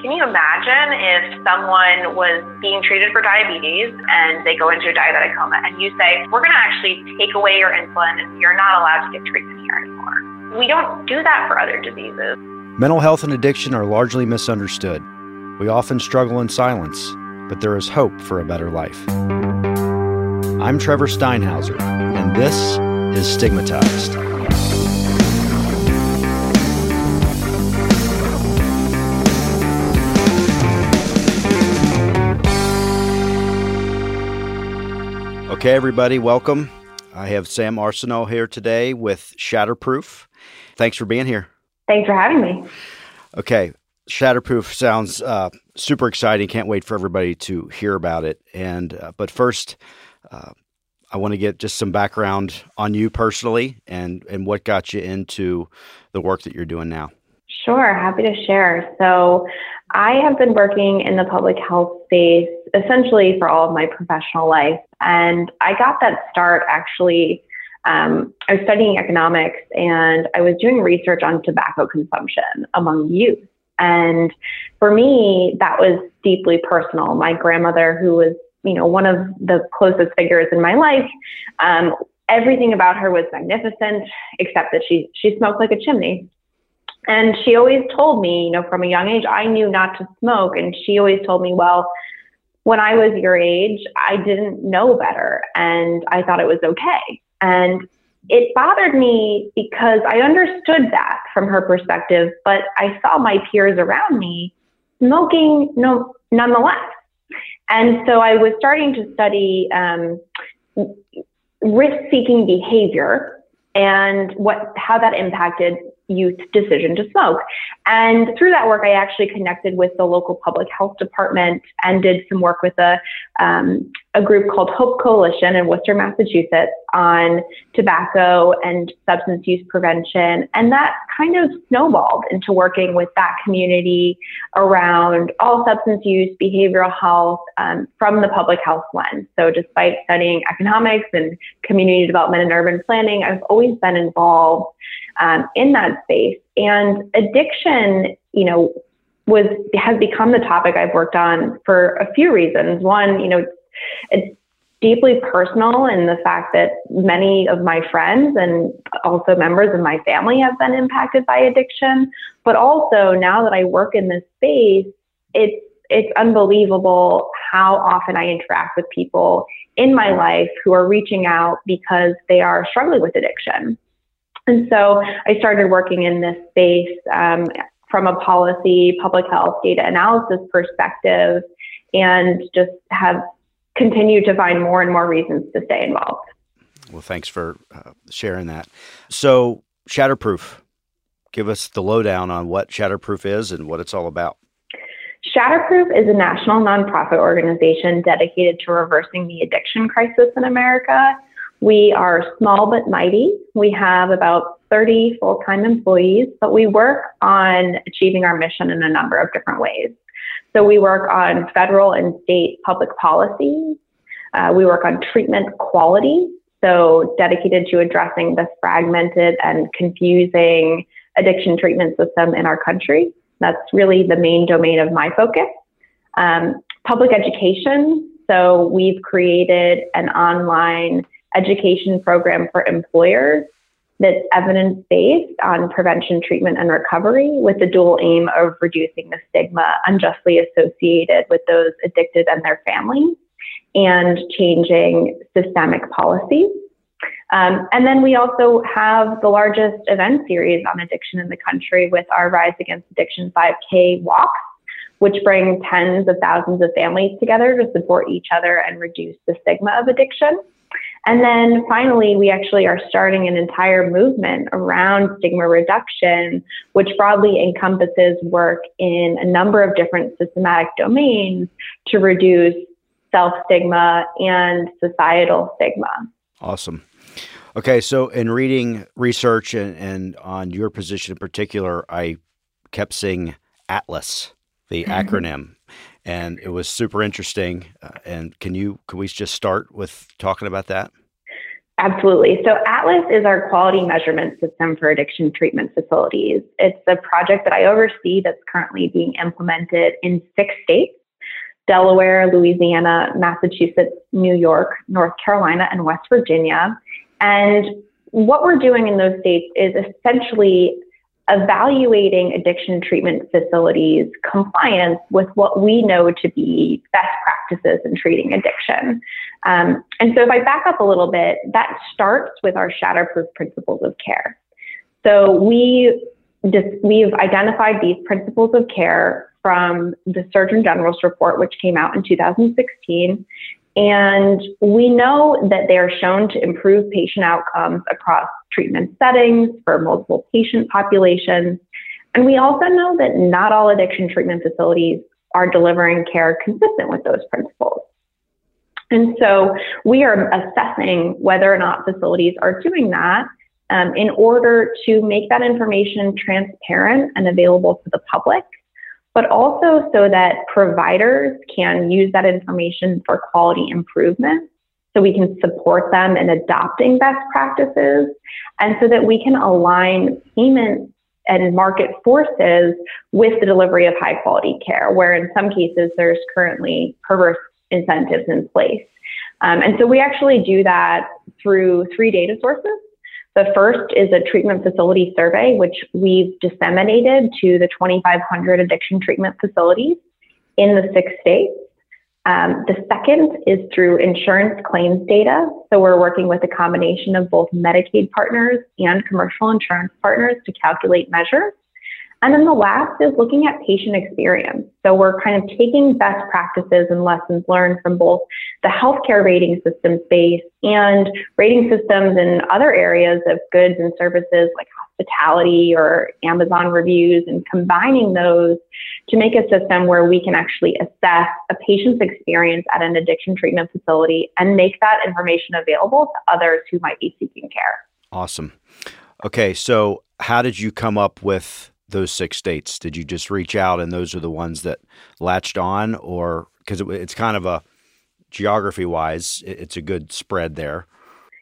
Can you imagine if someone was being treated for diabetes and they go into a diabetic coma and you say, we're going to actually take away your insulin and you're not allowed to get treatment here anymore? We don't do that for other diseases. Mental health and addiction are largely misunderstood. We often struggle in silence, but there is hope for a better life. I'm Trevor Steinhauser, and this is Stigmatized. Okay, everybody, welcome. I have Sam Arsenault here today with Shatterproof. Thanks for being here. Thanks for having me. Okay, Shatterproof sounds uh, super exciting. Can't wait for everybody to hear about it. And uh, but first, uh, I want to get just some background on you personally and and what got you into the work that you're doing now. Sure, happy to share. So, I have been working in the public health space essentially for all of my professional life. And I got that start actually. Um, I was studying economics and I was doing research on tobacco consumption among youth. And for me, that was deeply personal. My grandmother, who was, you know, one of the closest figures in my life, um, everything about her was magnificent, except that she she smoked like a chimney. And she always told me, you know, from a young age, I knew not to smoke. And she always told me, well, when I was your age, I didn't know better and I thought it was okay. And it bothered me because I understood that from her perspective, but I saw my peers around me smoking no, nonetheless. And so I was starting to study um, risk seeking behavior and what how that impacted youth decision to smoke. And through that work, I actually connected with the local public health department and did some work with a, um, a group called Hope Coalition in Worcester, Massachusetts on tobacco and substance use prevention. And that kind of snowballed into working with that community around all substance use, behavioral health um, from the public health lens. So despite studying economics and community development and urban planning, I've always been involved um, in that space. And addiction, you know, was has become the topic I've worked on for a few reasons. One, you know, it's deeply personal in the fact that many of my friends and also members of my family have been impacted by addiction. But also now that I work in this space, it's it's unbelievable how often I interact with people in my life who are reaching out because they are struggling with addiction. And so I started working in this space um, from a policy, public health, data analysis perspective, and just have continued to find more and more reasons to stay involved. Well, thanks for uh, sharing that. So, Shatterproof, give us the lowdown on what Shatterproof is and what it's all about. Shatterproof is a national nonprofit organization dedicated to reversing the addiction crisis in America we are small but mighty. We have about 30 full time employees, but we work on achieving our mission in a number of different ways. So we work on federal and state public policy. Uh, we work on treatment quality, so dedicated to addressing the fragmented and confusing addiction treatment system in our country. That's really the main domain of my focus. Um, public education, so we've created an online education program for employers that's evidence based on prevention, treatment, and recovery with the dual aim of reducing the stigma unjustly associated with those addicted and their families and changing systemic policies. Um, and then we also have the largest event series on addiction in the country with our Rise Against Addiction 5K walks, which bring tens of thousands of families together to support each other and reduce the stigma of addiction. And then finally, we actually are starting an entire movement around stigma reduction, which broadly encompasses work in a number of different systematic domains to reduce self stigma and societal stigma. Awesome. Okay, so in reading research and, and on your position in particular, I kept seeing ATLAS, the mm-hmm. acronym and it was super interesting. Uh, and can you can we just start with talking about that? Absolutely. So Atlas is our quality measurement system for addiction treatment facilities. It's a project that I oversee that's currently being implemented in six states Delaware, Louisiana, Massachusetts, New York, North Carolina, and West Virginia. And what we're doing in those states is essentially evaluating addiction treatment facilities compliance with what we know to be best practices in treating addiction. Um, and so if I back up a little bit, that starts with our shatterproof principles of care. So we just, we've identified these principles of care from the Surgeon General's report, which came out in 2016. And we know that they are shown to improve patient outcomes across treatment settings for multiple patient populations. And we also know that not all addiction treatment facilities are delivering care consistent with those principles. And so we are assessing whether or not facilities are doing that um, in order to make that information transparent and available to the public but also so that providers can use that information for quality improvement so we can support them in adopting best practices and so that we can align payment and market forces with the delivery of high quality care, where in some cases there's currently perverse incentives in place. Um, and so we actually do that through three data sources. The first is a treatment facility survey, which we've disseminated to the 2,500 addiction treatment facilities in the six states. Um, the second is through insurance claims data. So we're working with a combination of both Medicaid partners and commercial insurance partners to calculate measures. And then the last is looking at patient experience. So we're kind of taking best practices and lessons learned from both the healthcare rating system space and rating systems in other areas of goods and services like hospitality or Amazon reviews and combining those to make a system where we can actually assess a patient's experience at an addiction treatment facility and make that information available to others who might be seeking care. Awesome. Okay, so how did you come up with those six states? Did you just reach out and those are the ones that latched on, or because it, it's kind of a geography wise, it's a good spread there?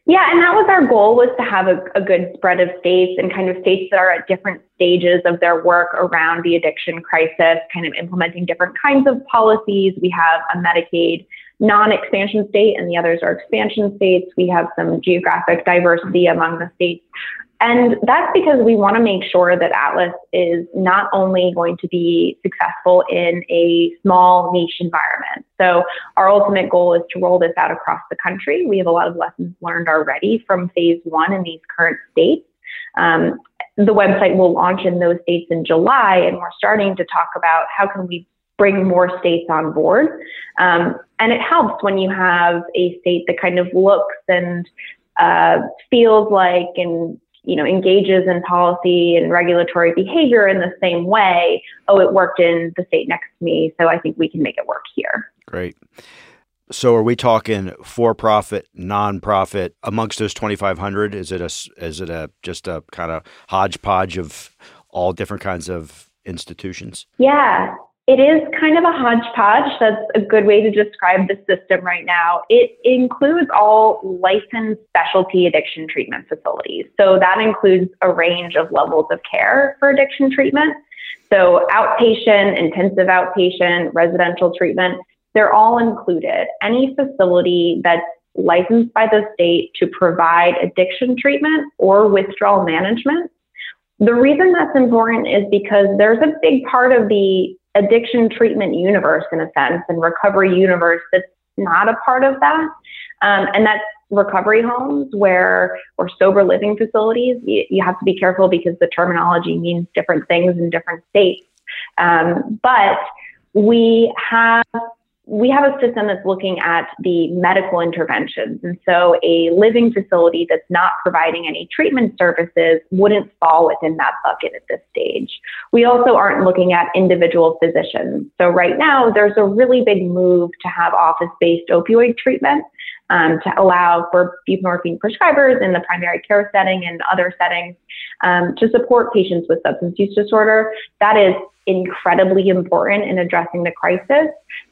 Yeah, and that was our goal was to have a, a, good spread of states and kind of states that are at different stages of their work around the addiction crisis, kind of implementing different kinds of policies. We have a Medicaid non-expansion state and the others are expansion states. We have some geographic diversity among the states and that's because we want to make sure that Atlas is not only going to be successful in a small niche environment. So our ultimate goal is to roll this out across the country. We have a lot of lessons learned already from phase one in these current states. Um, the website will launch in those states in July, and we're starting to talk about how can we bring more states on board. Um, and it helps when you have a state that kind of looks and uh, feels like and you know, engages in policy and regulatory behavior in the same way. Oh, it worked in the state next to me, so I think we can make it work here. Great. So, are we talking for-profit, non-profit amongst those 2,500? Is it a is it a just a kind of hodgepodge of all different kinds of institutions? Yeah, it is kind of a hodgepodge. That's a good way to describe the system right now. It includes all licensed specialty addiction treatment facilities. So that includes a range of levels of care for addiction treatment. So outpatient, intensive outpatient, residential treatment, they're all included. Any facility that's licensed by the state to provide addiction treatment or withdrawal management. The reason that's important is because there's a big part of the addiction treatment universe in a sense and recovery universe that's not a part of that. Um, and that's recovery homes where or sober living facilities. You, you, have to be careful because the terminology means different things in different states. Um, but we have we have a system that's looking at the medical interventions. And so a living facility that's not providing any treatment services wouldn't fall within that bucket at this stage. We also aren't looking at individual physicians. So right now, there's a really big move to have office-based opioid treatment. Um, to allow for buprenorphine prescribers in the primary care setting and other settings um, to support patients with substance use disorder. That is incredibly important in addressing the crisis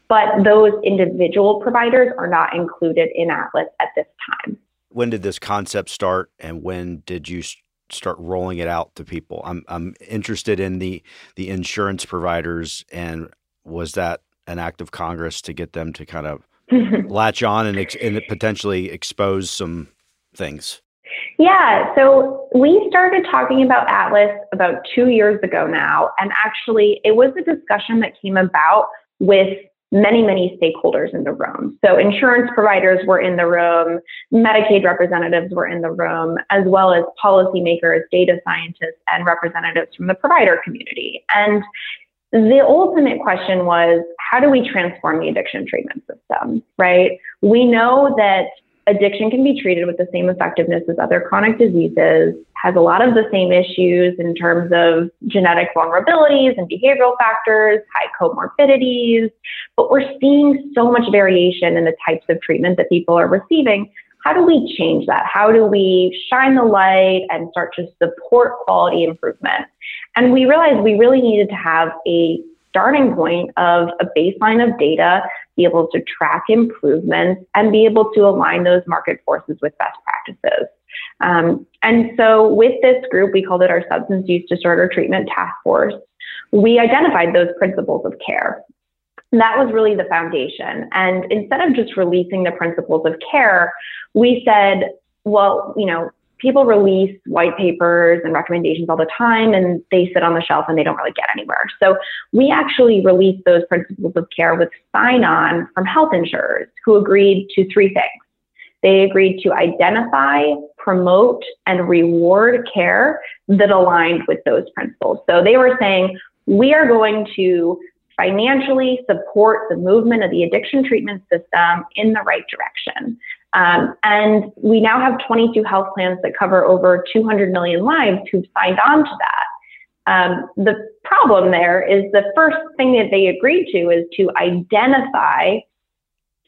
but those individual providers are not included in Atlas at this time. when did this concept start, and when did you start rolling it out to people? I'm I'm interested in the the insurance providers, and was that an act of Congress to get them to kind of latch on and, ex- and potentially expose some things? Yeah, so we started talking about Atlas about two years ago now. And actually, it was a discussion that came about with many, many stakeholders in the room. So, insurance providers were in the room, Medicaid representatives were in the room, as well as policymakers, data scientists, and representatives from the provider community. And the ultimate question was how do we transform the addiction treatment system, right? We know that addiction can be treated with the same effectiveness as other chronic diseases, has a lot of the same issues in terms of genetic vulnerabilities and behavioral factors, high comorbidities, but we're seeing so much variation in the types of treatment that people are receiving. How do we change that? How do we shine the light and start to support quality improvement? And we realized we really needed to have a starting point of a baseline of data, be able to track improvements, and be able to align those market forces with best practices. Um, and so, with this group, we called it our Substance Use Disorder Treatment Task Force. We identified those principles of care. And that was really the foundation. And instead of just releasing the principles of care, we said, well, you know, people release white papers and recommendations all the time and they sit on the shelf and they don't really get anywhere. So we actually released those principles of care with sign on from health insurers who agreed to three things. They agreed to identify, promote, and reward care that aligned with those principles. So they were saying, we are going to financially support the movement of the addiction treatment system in the right direction. Um, and we now have 22 health plans that cover over 200 million lives who've signed on to that. Um, the problem there is the first thing that they agreed to is to identify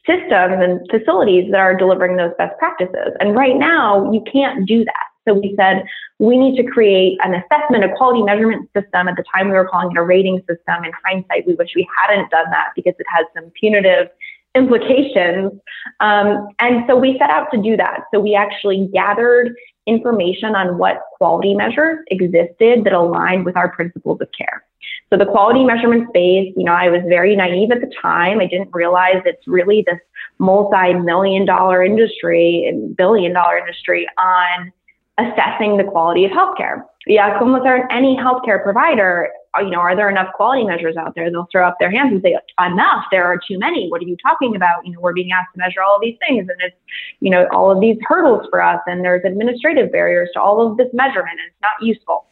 systems and facilities that are delivering those best practices. And right now, you can't do that. So we said we need to create an assessment, a quality measurement system. At the time, we were calling it a rating system. In hindsight, we wish we hadn't done that because it has some punitive implications. Um, and so we set out to do that. So we actually gathered information on what quality measures existed that aligned with our principles of care. So the quality measurement space, you know, I was very naive at the time. I didn't realize it's really this multi-million dollar industry and billion dollar industry on assessing the quality of healthcare. Yeah, como with any healthcare provider, Uh, you know, are there enough quality measures out there? They'll throw up their hands and say, enough, there are too many. What are you talking about? You know, we're being asked to measure all of these things and it's, you know, all of these hurdles for us and there's administrative barriers to all of this measurement and it's not useful.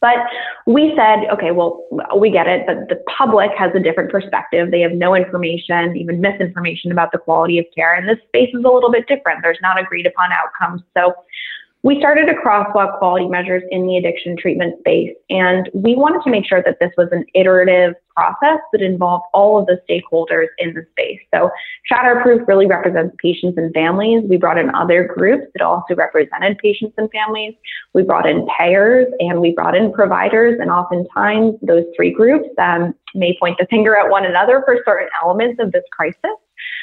But we said, okay, well, we get it, but the public has a different perspective. They have no information, even misinformation about the quality of care. And this space is a little bit different. There's not agreed upon outcomes. So we started to crosswalk quality measures in the addiction treatment space, and we wanted to make sure that this was an iterative process that involved all of the stakeholders in the space. So Shatterproof really represents patients and families. We brought in other groups that also represented patients and families. We brought in payers and we brought in providers, and oftentimes those three groups um, may point the finger at one another for certain elements of this crisis.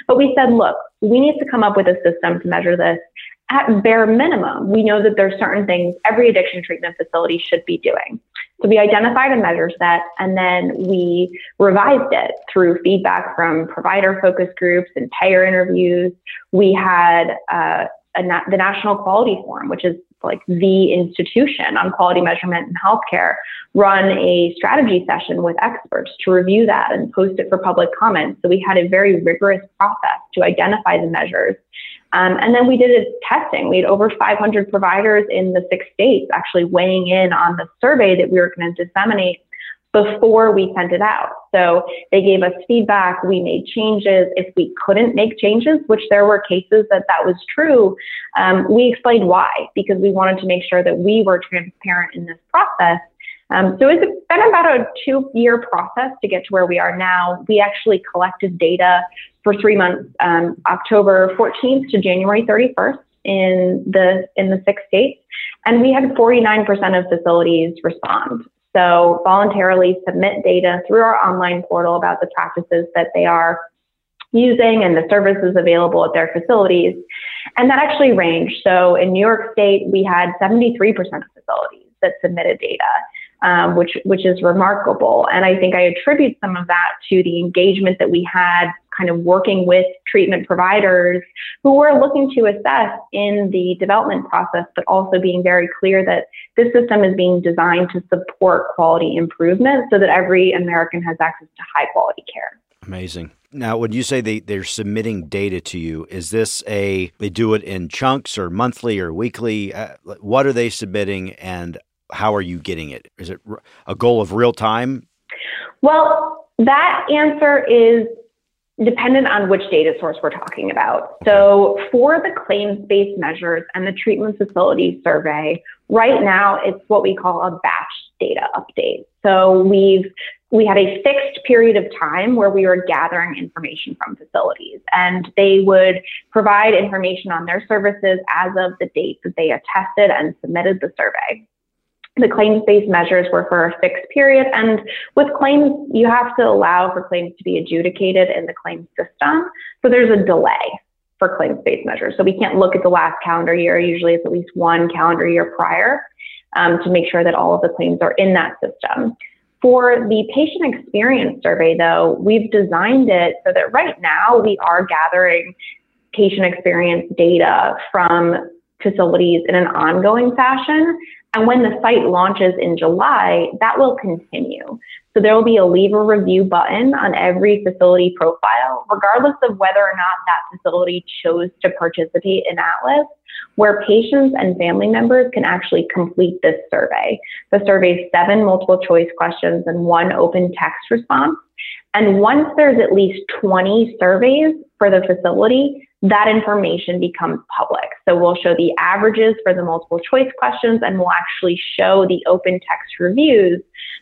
But we said, look, we need to come up with a system to measure this at bare minimum, we know that there's certain things every addiction treatment facility should be doing. So we identified a measure set and then we revised it through feedback from provider focus groups and payer interviews. We had uh, na- the National Quality Forum, which is like the institution on quality measurement in healthcare, run a strategy session with experts to review that and post it for public comment. So we had a very rigorous process to identify the measures um, and then we did a testing. We had over 500 providers in the six states actually weighing in on the survey that we were going to disseminate before we sent it out. So they gave us feedback. We made changes. If we couldn't make changes, which there were cases that that was true, um, we explained why, because we wanted to make sure that we were transparent in this process. Um, so it's been about a two year process to get to where we are now. We actually collected data for three months, um, October 14th to January 31st in the in the six states, and we had 49% of facilities respond. So voluntarily submit data through our online portal about the practices that they are using and the services available at their facilities. And that actually ranged. So in New York State, we had 73% of facilities that submitted data um, which which is remarkable. And I think I attribute some of that to the engagement that we had, kind of working with treatment providers who were looking to assess in the development process, but also being very clear that this system is being designed to support quality improvement, so that every American has access to high quality care. Amazing. Now, when you say they, they're submitting data to you, is this a, they do it in chunks or monthly or weekly? Uh, what are they submitting and how are you getting it? Is it a goal of real time? Well, that answer is dependent on which data source we're talking about. So for the claims based measures and the treatment facility survey, right now it's what we call a batch data update. So we've we had a fixed period of time where we were gathering information from facilities and they would provide information on their services as of the date that they attested and submitted the survey the claims-based measures were for a fixed period. And with claims, you have to allow for claims to be adjudicated in the claims system. So there's a delay for claims-based measures. So we can't look at the last calendar year. Usually it's at least one calendar year prior um, to make sure that all of the claims are in that system. For the patient experience survey, though, we've designed it so that right now we are gathering patient experience data from facilities in an ongoing fashion. And when the site launches in July, that will continue. So there will be a leave a review button on every facility profile, regardless of whether or not that facility chose to participate in Atlas, where patients and family members can actually complete this survey. The survey is seven multiple choice questions and one open text response. And once there's at least 20 surveys for the facility, that information becomes public. So we'll show the averages for the multiple choice questions and we'll actually show the open text reviews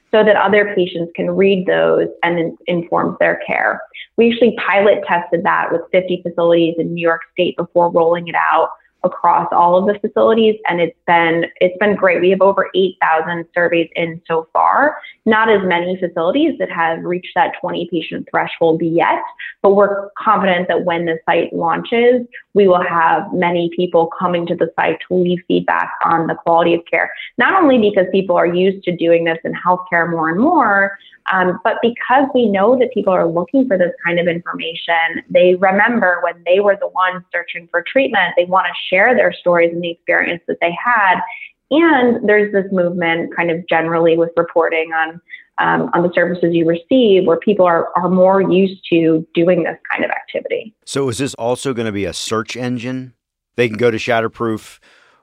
so that other patients can read those and it informs their care. We actually pilot tested that with 50 facilities in New York State before rolling it out across all of the facilities and it's been it's been great. We have over 8,000 surveys in so far. Not as many facilities that have reached that 20 patient threshold yet, but we're confident that when the site launches, we will have many people coming to the site to leave feedback on the quality of care. Not only because people are used to doing this in healthcare more and more, um, but because we know that people are looking for this kind of information, they remember when they were the ones searching for treatment, they want to share their stories and the experience that they had. And there's this movement kind of generally with reporting on um, on the services you receive where people are, are more used to doing this kind of activity. So is this also going to be a search engine? They can go to Shatterproof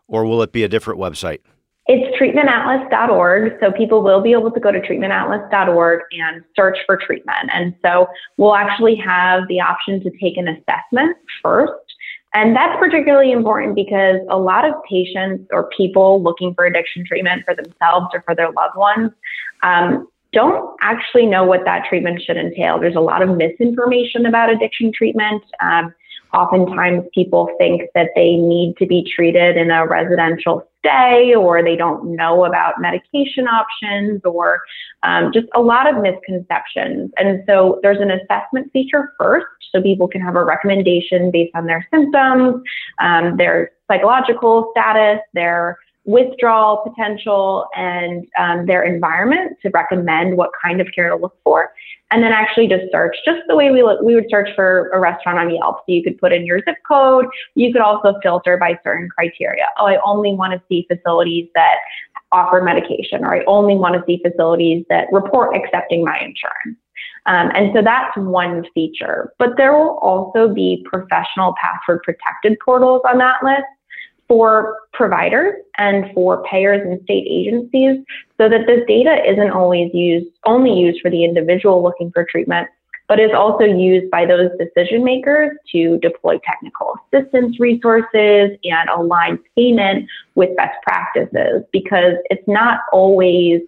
or will it be a different website? It's treatmentatlas.org. So people will be able to go to treatmentatlas.org and search for treatment. And so we'll actually have the option to take an assessment first. And that's particularly important because a lot of patients or people looking for addiction treatment for themselves or for their loved ones um, don't actually know what that treatment should entail. There's a lot of misinformation about addiction treatment. Um, oftentimes people think that they need to be treated in a residential stay or they don't know about medication options or um, just a lot of misconceptions. And so there's an assessment feature first so people can have a recommendation based on their symptoms, um, their psychological status, their withdrawal potential and um, their environment to recommend what kind of care to look for. And then actually just search, just the way we look, we would search for a restaurant on Yelp. So you could put in your zip code. You could also filter by certain criteria. Oh, I only want to see facilities that offer medication, or I only want to see facilities that report accepting my insurance. Um, and so that's one feature. But there will also be professional password protected portals on that list for providers and for payers and state agencies so that this data isn't always used only used for the individual looking for treatment but is also used by those decision makers to deploy technical assistance resources and align payment with best practices because it's not always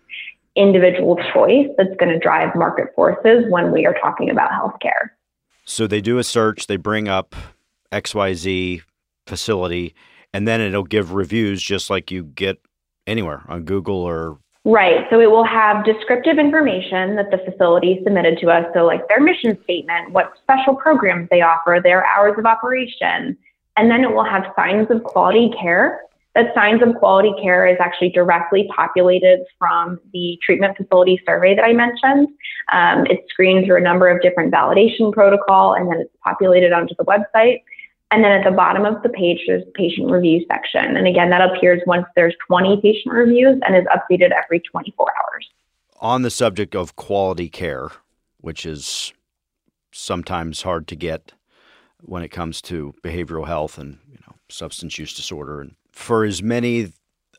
individual choice that's going to drive market forces when we are talking about healthcare. So they do a search, they bring up XYZ facility, and then it'll give reviews just like you get anywhere on Google or Right. So it will have descriptive information that the facility submitted to us. So, like their mission statement, what special programs they offer, their hours of operation. And then it will have signs of quality care. That signs of quality care is actually directly populated from the treatment facility survey that I mentioned. Um, it's screened through a number of different validation protocol, and then it's populated onto the website. And then at the bottom of the page, there's a patient review section. And again, that appears once there's 20 patient reviews and is updated every 24 hours. On the subject of quality care, which is sometimes hard to get when it comes to behavioral health and you know substance use disorder and for as many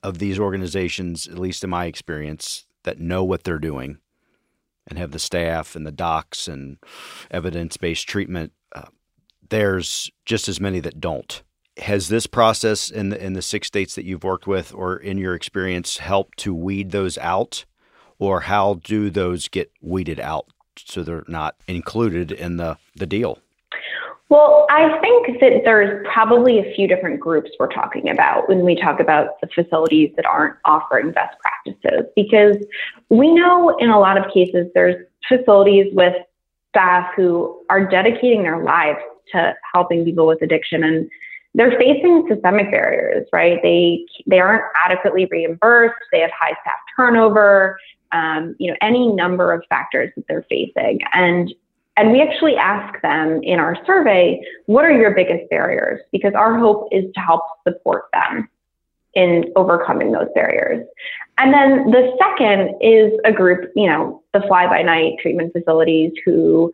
of these organizations at least in my experience that know what they're doing and have the staff and the docs and evidence-based treatment there's just as many that don't. Has this process in the, in the six states that you've worked with, or in your experience, helped to weed those out, or how do those get weeded out so they're not included in the the deal? Well, I think that there's probably a few different groups we're talking about when we talk about the facilities that aren't offering best practices, because we know in a lot of cases there's facilities with staff who are dedicating their lives to helping people with addiction and they're facing systemic barriers, right? They they aren't adequately reimbursed. They have high staff turnover. Um, you know, any number of factors that they're facing, and and we actually ask them in our survey, what are your biggest barriers? Because our hope is to help support them in overcoming those barriers. And then the second is a group, you know, the fly by night treatment facilities who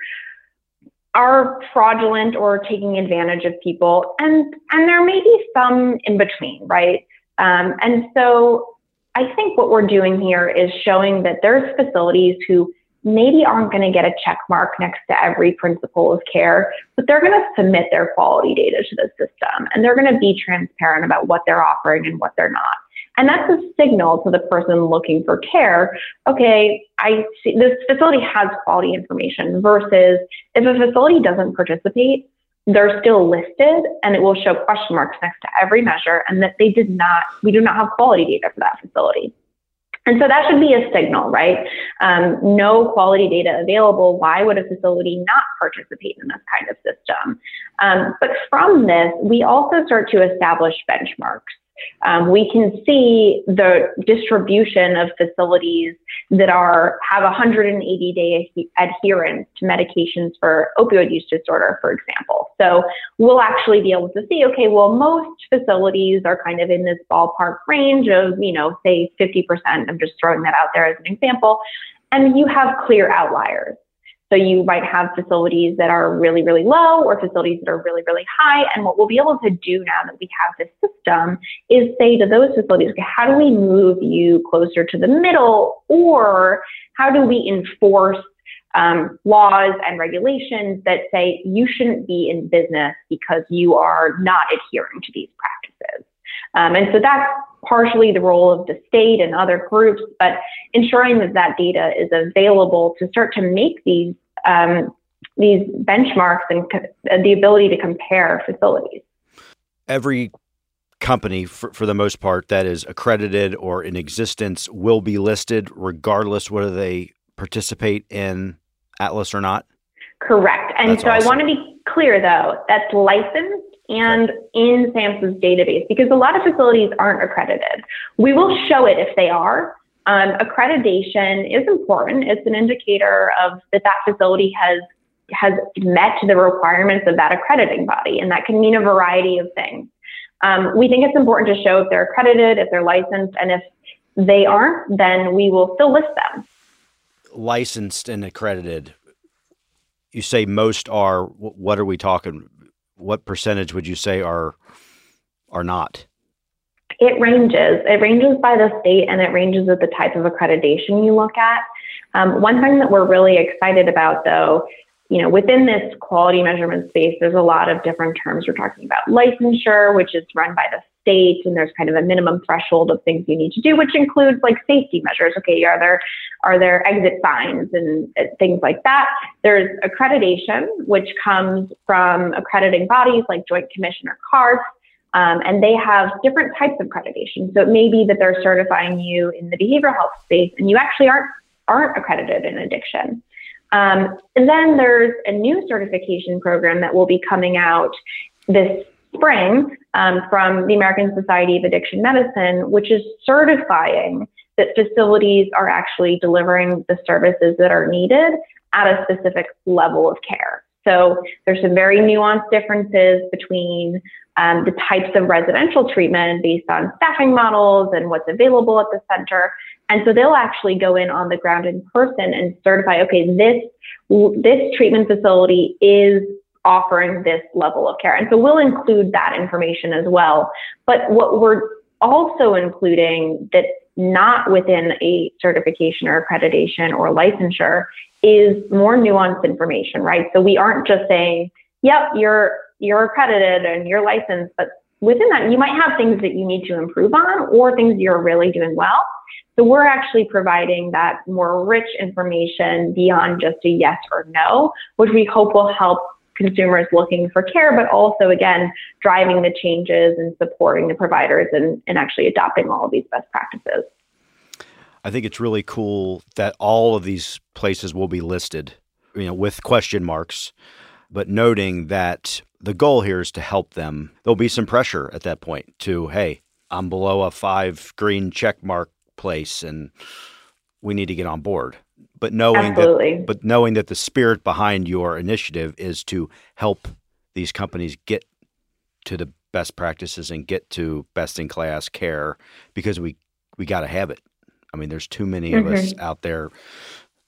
are fraudulent or taking advantage of people, and and there may be some in between, right? Um, and so I think what we're doing here is showing that there's facilities who maybe aren't going to get a check mark next to every principle of care, but they're going to submit their quality data to the system and they're going to be transparent about what they're offering and what they're not. And that's a signal to the person looking for care. Okay, I see this facility has quality information versus if a facility doesn't participate, they're still listed and it will show question marks next to every measure and that they did not, we do not have quality data for that facility. And so that should be a signal, right? Um, no quality data available. Why would a facility not participate in this kind of system? Um, but from this, we also start to establish benchmarks um, we can see the distribution of facilities that are have 180 day adherence to medications for opioid use disorder, for example. So we'll actually be able to see, okay, well, most facilities are kind of in this ballpark range of, you know, say 50%. I'm just throwing that out there as an example. And you have clear outliers. So you might have facilities that are really, really low or facilities that are really, really high. And what we'll be able to do now that we have this system is say to those facilities, how do we move you closer to the middle? Or how do we enforce um, laws and regulations that say you shouldn't be in business because you are not adhering to these practices? Um, and so that's partially the role of the state and other groups, but ensuring that that data is available to start to make these um, these benchmarks and co- the ability to compare facilities. Every company, for, for the most part, that is accredited or in existence will be listed, regardless whether they participate in Atlas or not. Correct. And That's so awesome. I want to be clear, though, that's licensed and in SAMHSA's database because a lot of facilities aren't accredited. We will show it if they are. Um, accreditation is important. It's an indicator of that that facility has has met the requirements of that accrediting body, and that can mean a variety of things. Um, we think it's important to show if they're accredited, if they're licensed, and if they aren't, then we will still list them. Licensed and accredited. You say most are. What are we talking? What percentage would you say are are not? It ranges. It ranges by the state and it ranges with the type of accreditation you look at. Um, one thing that we're really excited about, though, you know, within this quality measurement space, there's a lot of different terms. We're talking about licensure, which is run by the state, and there's kind of a minimum threshold of things you need to do, which includes like safety measures. Okay, are there are there exit signs and uh, things like that? There's accreditation, which comes from accrediting bodies like Joint Commission or CARF. Um, and they have different types of accreditation. So it may be that they're certifying you in the behavioral health space and you actually aren't, aren't accredited in addiction. Um, and then there's a new certification program that will be coming out this spring um, from the American Society of Addiction Medicine, which is certifying that facilities are actually delivering the services that are needed at a specific level of care. So there's some very nuanced differences between um, the types of residential treatment based on staffing models and what's available at the center. And so they'll actually go in on the ground in person and certify, okay, this this treatment facility is offering this level of care. And so we'll include that information as well. But what we're also including that not within a certification or accreditation or licensure is more nuanced information, right? So we aren't just saying, yep, you're you're accredited and you're licensed, but within that you might have things that you need to improve on or things you're really doing well. So we're actually providing that more rich information beyond just a yes or no, which we hope will help consumers looking for care, but also again, driving the changes and supporting the providers and, and actually adopting all of these best practices. I think it's really cool that all of these places will be listed, you know, with question marks, but noting that the goal here is to help them. There'll be some pressure at that point to, hey, I'm below a five green check mark place and we need to get on board. But knowing Absolutely. that but knowing that the spirit behind your initiative is to help these companies get to the best practices and get to best in class care because we we got to have it. I mean, there's too many mm-hmm. of us mm-hmm. out there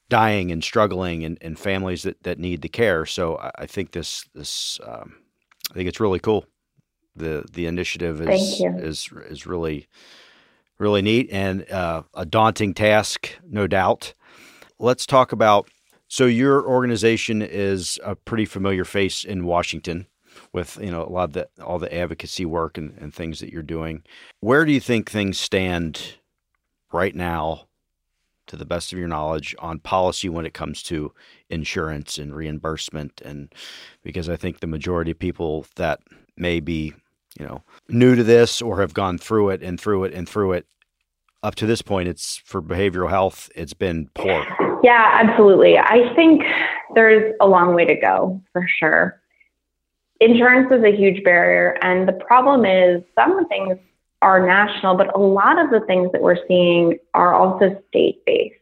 dying and struggling, and, and families that, that need the care. So I, I think this this um, I think it's really cool. The the initiative is is is really really neat and uh, a daunting task, no doubt. Let's talk about. So your organization is a pretty familiar face in Washington with you know a lot of the all the advocacy work and, and things that you're doing. Where do you think things stand right now, to the best of your knowledge, on policy when it comes to insurance and reimbursement? And because I think the majority of people that may be, you know, new to this or have gone through it and through it and through it, up to this point, it's for behavioral health, it's been poor. Yeah, absolutely. I think there's a long way to go for sure. Insurance is a huge barrier, and the problem is some things are national, but a lot of the things that we're seeing are also state based.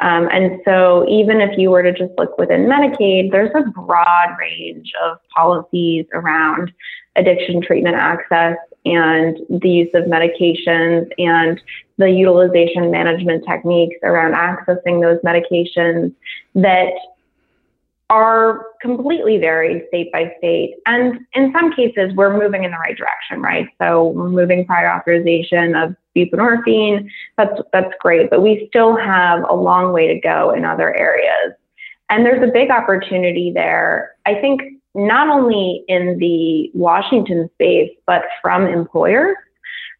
Um, and so, even if you were to just look within Medicaid, there's a broad range of policies around addiction treatment access and the use of medications and the utilization management techniques around accessing those medications that are completely varied state by state. And in some cases, we're moving in the right direction, right? So we're moving prior authorization of buprenorphine. That's, that's great, but we still have a long way to go in other areas. And there's a big opportunity there. I think not only in the Washington space, but from employers,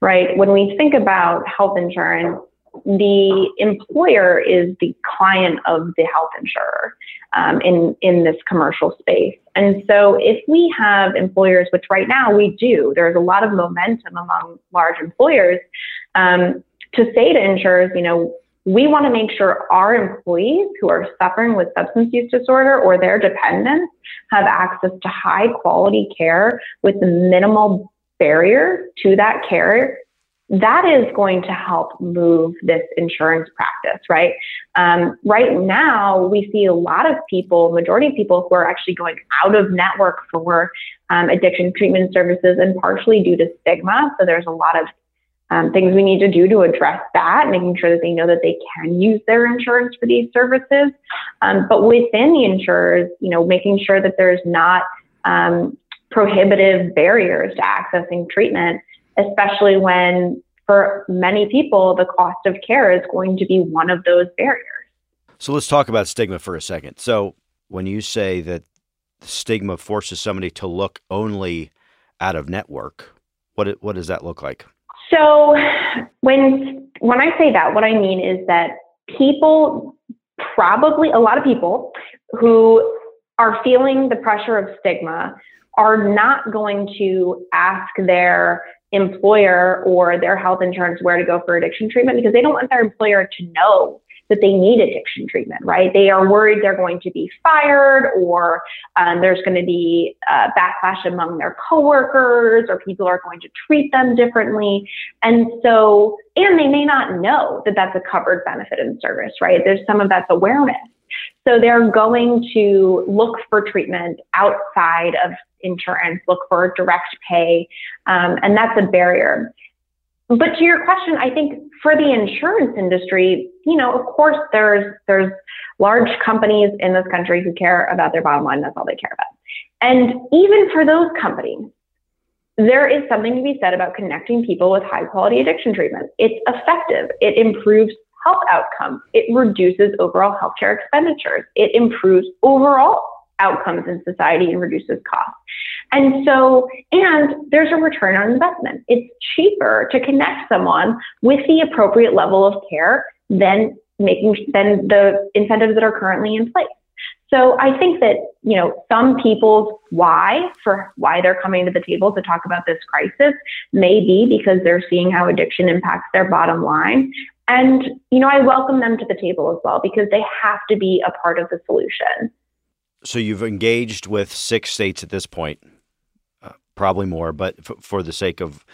right? When we think about health insurance, the employer is the client of the health insurer um, in in this commercial space. And so, if we have employers, which right now we do, there's a lot of momentum among large employers um, to say to insurers, you know, we want to make sure our employees who are suffering with substance use disorder or their dependents have access to high quality care with minimal barrier to that care that is going to help move this insurance practice, right? Um, right now, we see a lot of people, majority of people who are actually going out of network for um, addiction treatment services and partially due to stigma. So there's a lot of um, things we need to do to address that, making sure that they know that they can use their insurance for these services. Um, but within the insurers, you know, making sure that there's not um, prohibitive barriers to accessing treatment especially when for many people, the cost of care is going to be one of those barriers. So let's talk about stigma for a second. So when you say that stigma forces somebody to look only out of network, what what does that look like? So when when I say that, what I mean is that people probably a lot of people who are feeling the pressure of stigma are not going to ask their employer or their health insurance where to go for addiction treatment because they don't want their employer to know that they need addiction treatment, right? They are worried they're going to be fired or um, there's going to be uh, backlash among their coworkers or people are going to treat them differently. And so, and they may not know that that's a covered benefit and service, right? There's some of that's awareness. So they're going to look for treatment outside of insurance, look for direct pay, um, and that's a barrier. But to your question, I think for the insurance industry, you know, of course, there's there's large companies in this country who care about their bottom line. That's all they care about. And even for those companies, there is something to be said about connecting people with high quality addiction treatment. It's effective. It improves health outcomes. It reduces overall healthcare expenditures. It improves overall outcomes in society and reduces costs. And so, and there's a return on investment. It's cheaper to connect someone with the appropriate level of care than making than the incentives that are currently in place. So I think that, you know, some people's why for why they're coming to the table to talk about this crisis may be because they're seeing how addiction impacts their bottom line. And, you know, I welcome them to the table as well because they have to be a part of the solution. So you've engaged with six states at this point, uh, probably more, but f- for the sake of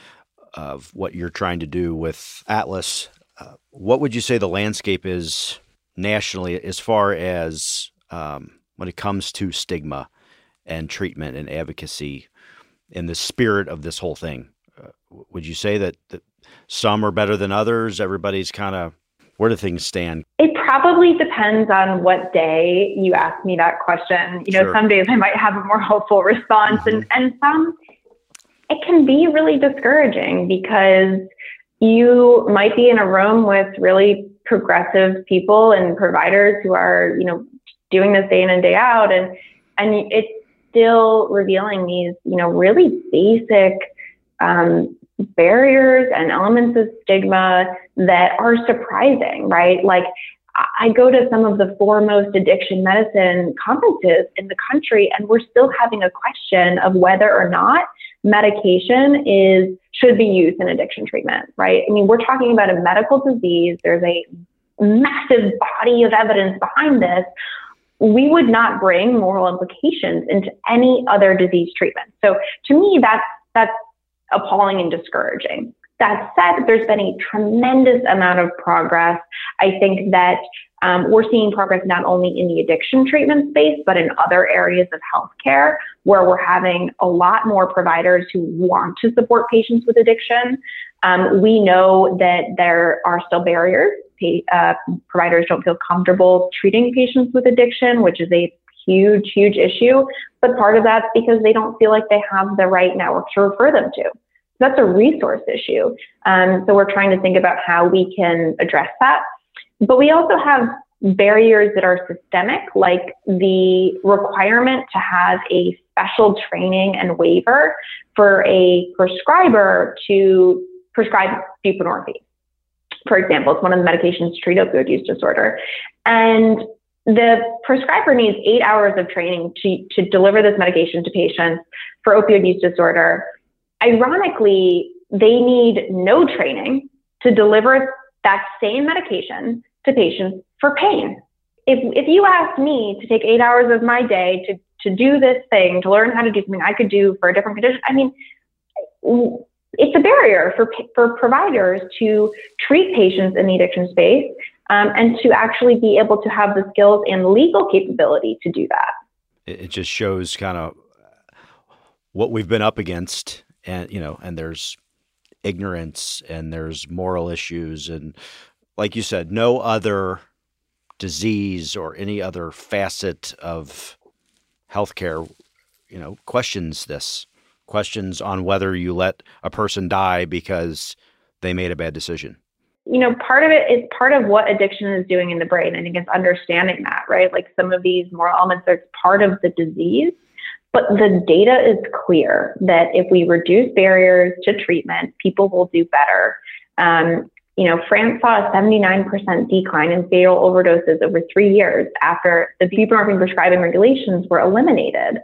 of what you're trying to do with Atlas, uh, what would you say the landscape is nationally as far as um, when it comes to stigma and treatment and advocacy in the spirit of this whole thing? Uh, would you say that, that some are better than others? Everybody's kind of where do things stand? It probably depends on what day you ask me that question. You know, sure. some days I might have a more hopeful response, mm-hmm. and, and some it can be really discouraging because you might be in a room with really progressive people and providers who are, you know, doing this day in and day out, and and it's still revealing these, you know, really basic um, barriers and elements of stigma that are surprising, right? Like I go to some of the foremost addiction medicine conferences in the country, and we're still having a question of whether or not medication is should be used in addiction treatment, right? I mean, we're talking about a medical disease. There's a massive body of evidence behind this. We would not bring moral implications into any other disease treatment. So to me, that's that's appalling and discouraging. That said, there's been a tremendous amount of progress. I think that um, we're seeing progress not only in the addiction treatment space, but in other areas of healthcare where we're having a lot more providers who want to support patients with addiction. Um, we know that there are still barriers. Uh, providers don't feel comfortable treating patients with addiction, which is a huge, huge issue. But part of that's because they don't feel like they have the right network to refer them to. So that's a resource issue. Um, so we're trying to think about how we can address that. But we also have barriers that are systemic, like the requirement to have a special training and waiver for a prescriber to prescribe buprenorphine. For example, it's one of the medications to treat opioid use disorder. And the prescriber needs eight hours of training to, to deliver this medication to patients for opioid use disorder. Ironically, they need no training to deliver that same medication to patients for pain. If, if you ask me to take eight hours of my day to, to do this thing, to learn how to do something I could do for a different condition, I mean, it's a barrier for, for providers to treat patients in the addiction space um, and to actually be able to have the skills and legal capability to do that. It just shows kind of what we've been up against, and you know, and there's ignorance and there's moral issues, and like you said, no other disease or any other facet of healthcare, you know, questions this questions on whether you let a person die because they made a bad decision you know, part of it is part of what addiction is doing in the brain. I think it's understanding that, right? Like some of these moral elements are part of the disease, but the data is clear that if we reduce barriers to treatment, people will do better. Um, you know, France saw a 79% decline in fatal overdoses over three years after the buprenorphine prescribing regulations were eliminated.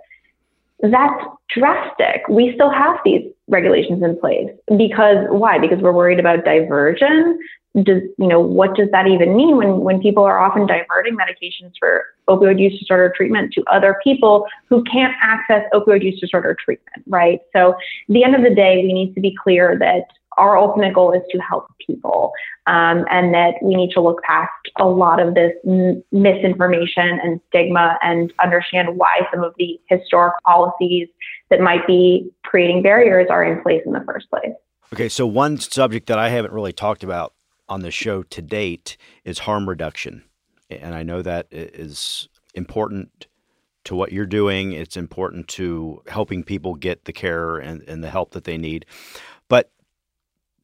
That's drastic. We still have these regulations in place because why? Because we're worried about diversion. Does you know what does that even mean when when people are often diverting medications for opioid use disorder treatment to other people who can't access opioid use disorder treatment, right? So at the end of the day, we need to be clear that our ultimate goal is to help people um, and that we need to look past a lot of this m- misinformation and stigma and understand why some of the historic policies that might be creating barriers are in place in the first place. Okay, so one subject that I haven't really talked about on the show to date is harm reduction. And I know that is important to what you're doing. It's important to helping people get the care and, and the help that they need. But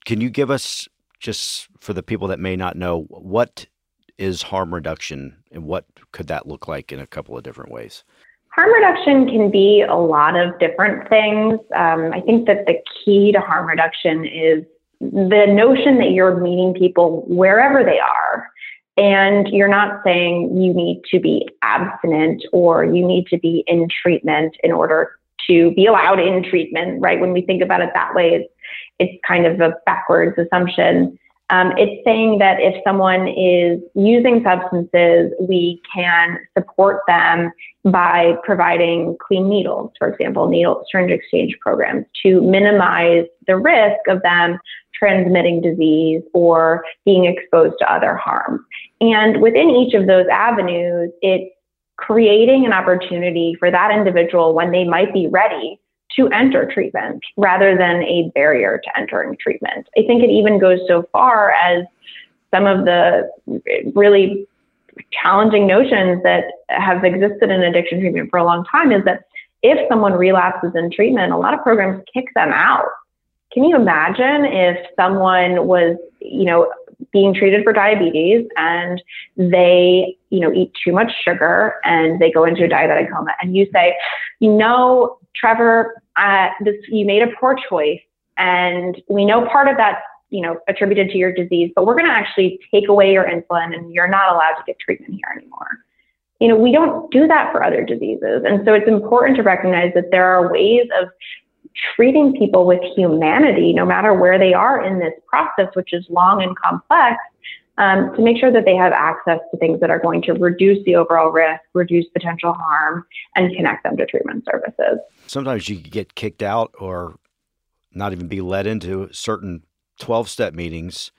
can you give us, just for the people that may not know, what is harm reduction and what could that look like in a couple of different ways? Harm reduction can be a lot of different things. Um, I think that the key to harm reduction is the notion that you're meeting people wherever they are. And you're not saying you need to be abstinent or you need to be in treatment in order to be allowed in treatment, right? When we think about it that way, it's, kind of a backwards assumption. Um, it's saying that if someone is using substances, we can support them by providing clean needles, for example, needle syringe exchange programs to minimize the risk of them transmitting disease or being exposed to other harm. And within each of those avenues, it's creating an opportunity for that individual when they might be ready to enter treatment rather than a barrier to entering treatment. I think it even goes so far as some of the really challenging notions that have existed in addiction treatment for a long time is that if someone relapses in treatment, a lot of programs kick them out. Can you imagine if someone was, you know, being treated for diabetes and they, you know, eat too much sugar and they go into a diabetic coma and you say, you know, Trevor, uh, this, you made a poor choice and we know part of that, you know, attributed to your disease, but we're going to actually take away your insulin and you're not allowed to get treatment here anymore. You know, we don't do that for other diseases. And so it's important to recognize that there are ways of treating people with humanity, no matter where they are in this process, which is long and complex, um, to make sure that they have access to things that are going to reduce the overall risk, reduce potential harm, and connect them to treatment services. Sometimes you get kicked out or not even be led into certain 12 step meetings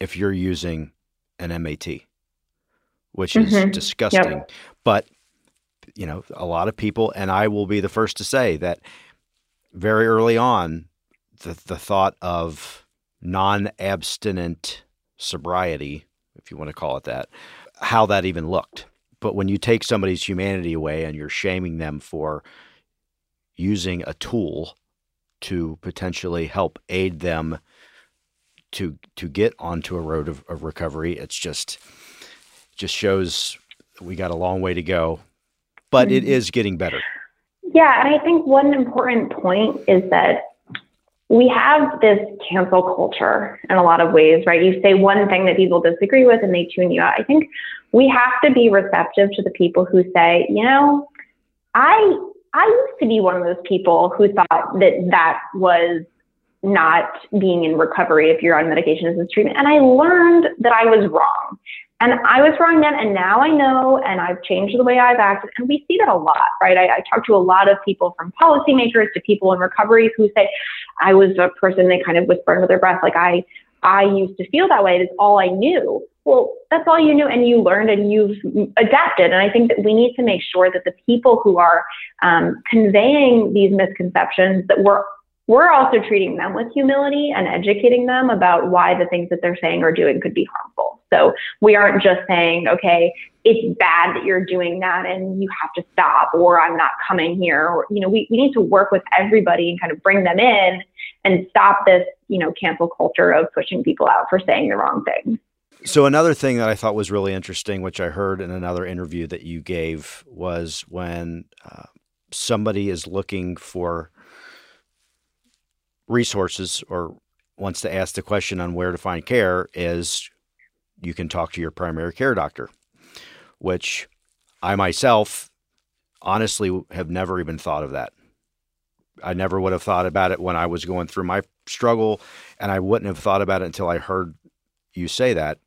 if you're using an MAT, which is mm-hmm. disgusting. Yep. But, you know, a lot of people, and I will be the first to say that very early on the, the thought of non abstinent sobriety, if you want to call it that, how that even looked. But when you take somebody's humanity away and you're shaming them for using a tool to potentially help aid them to to get onto a road of, of recovery, it's just just shows we got a long way to go, but mm-hmm. it is getting better. Yeah, and I think one important point is that we have this cancel culture in a lot of ways, right? You say one thing that people disagree with and they tune you out. I think we have to be receptive to the people who say, you know, I I used to be one of those people who thought that that was not being in recovery if you're on medication as a treatment. And I learned that I was wrong. And I was wrong then, and now I know, and I've changed the way I've acted. And we see that a lot, right? I, I talk to a lot of people from policymakers to people in recovery who say, I was a person they kind of whisper under their breath, like, I, I used to feel that way. It's all I knew. Well, that's all you knew, and you learned and you've adapted. And I think that we need to make sure that the people who are um, conveying these misconceptions that we're we're also treating them with humility and educating them about why the things that they're saying or doing could be harmful. So we aren't just saying, okay, it's bad that you're doing that and you have to stop or I'm not coming here. Or, you know, we, we need to work with everybody and kind of bring them in and stop this, you know, cancel culture of pushing people out for saying the wrong thing. So another thing that I thought was really interesting, which I heard in another interview that you gave, was when uh, somebody is looking for resources or wants to ask the question on where to find care, is you can talk to your primary care doctor, which I myself honestly have never even thought of that. I never would have thought about it when I was going through my struggle, and I wouldn't have thought about it until I heard you say that,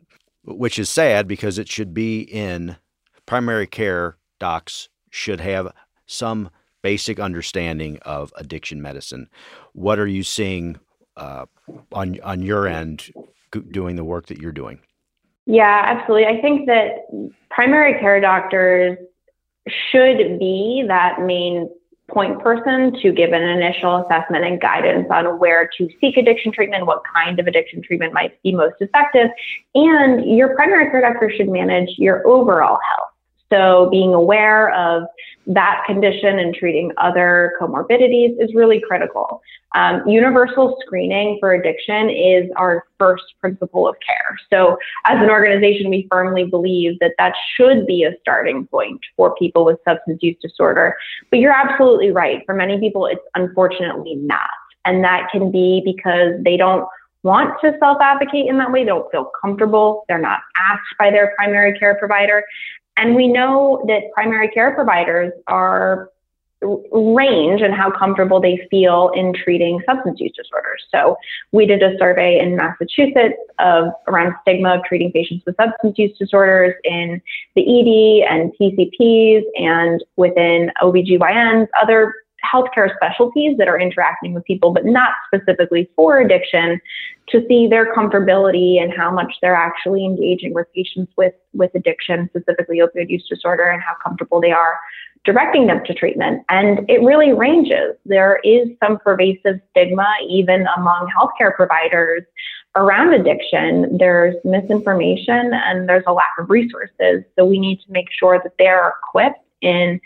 which is sad because it should be in primary care docs should have some basic understanding of addiction medicine. What are you seeing uh, on on your end doing the work that you're doing? Yeah, absolutely. I think that primary care doctors should be that main point person to give an initial assessment and guidance on where to seek addiction treatment, what kind of addiction treatment might be most effective. And your primary care doctor should manage your overall health. So being aware of that condition and treating other comorbidities is really critical. Um, universal screening for addiction is our first principle of care. So, as an organization, we firmly believe that that should be a starting point for people with substance use disorder. But you're absolutely right. For many people, it's unfortunately not. And that can be because they don't want to self advocate in that way. They don't feel comfortable. They're not asked by their primary care provider. And we know that primary care providers are range and how comfortable they feel in treating substance use disorders. So we did a survey in Massachusetts of around stigma of treating patients with substance use disorders in the ED and PCPs and within OBGYNs, other healthcare specialties that are interacting with people, but not specifically for addiction, to see their comfortability and how much they're actually engaging with patients with, with addiction, specifically opioid use disorder, and how comfortable they are directing them to treatment. And it really ranges. There is some pervasive stigma, even among healthcare providers, around addiction. There's misinformation and there's a lack of resources. So we need to make sure that they're equipped in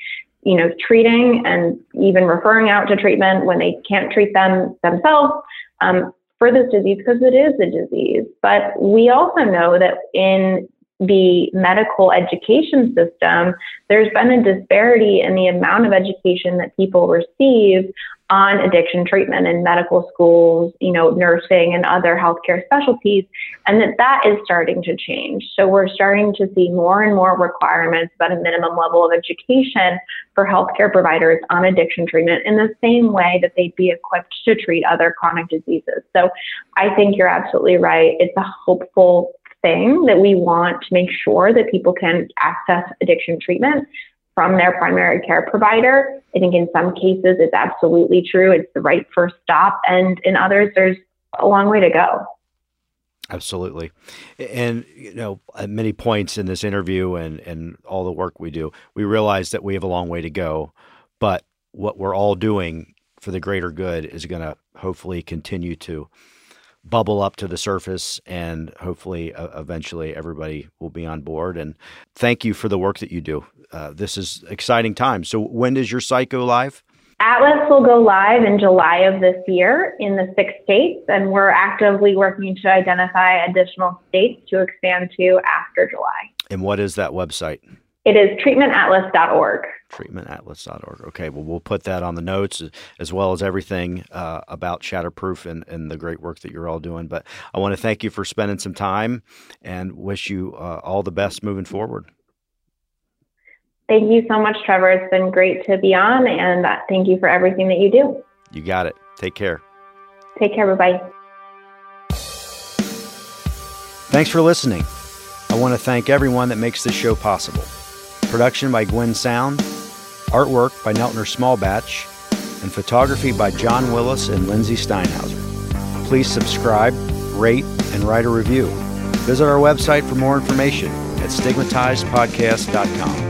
you know, treating and even referring out to treatment when they can't treat them themselves um, for this disease because it is a disease. But we also know that in the medical education system, there's been a disparity in the amount of education that people receive on addiction treatment in medical schools, you know, nursing and other healthcare specialties, and that that is starting to change. So we're starting to see more and more requirements about a minimum level of education for healthcare providers on addiction treatment in the same way that they'd be equipped to treat other chronic diseases. So I think you're absolutely right. It's a hopeful thing that we want to make sure that people can access addiction treatment from their primary care provider. I think in some cases it's absolutely true. It's the right first stop. And in others, there's a long way to go. Absolutely. And, you know, at many points in this interview and, and all the work we do, we realize that we have a long way to go. But what we're all doing for the greater good is going to hopefully continue to bubble up to the surface and hopefully uh, eventually everybody will be on board. And thank you for the work that you do. Uh, this is exciting time so when does your site go live? Atlas will go live in july of this year in the six states and we're actively working to identify additional states to expand to after july. And what is that website? It is treatmentatlas.org. Treatmentatlas.org. Okay, well, we'll put that on the notes as well as everything uh, about Shatterproof and, and the great work that you're all doing. But I want to thank you for spending some time and wish you uh, all the best moving forward. Thank you so much, Trevor. It's been great to be on, and uh, thank you for everything that you do. You got it. Take care. Take care. Bye bye. Thanks for listening. I want to thank everyone that makes this show possible. Production by Gwen Sound, artwork by Neltner Smallbatch, and photography by John Willis and Lindsay Steinhauser. Please subscribe, rate, and write a review. Visit our website for more information at stigmatizedpodcast.com.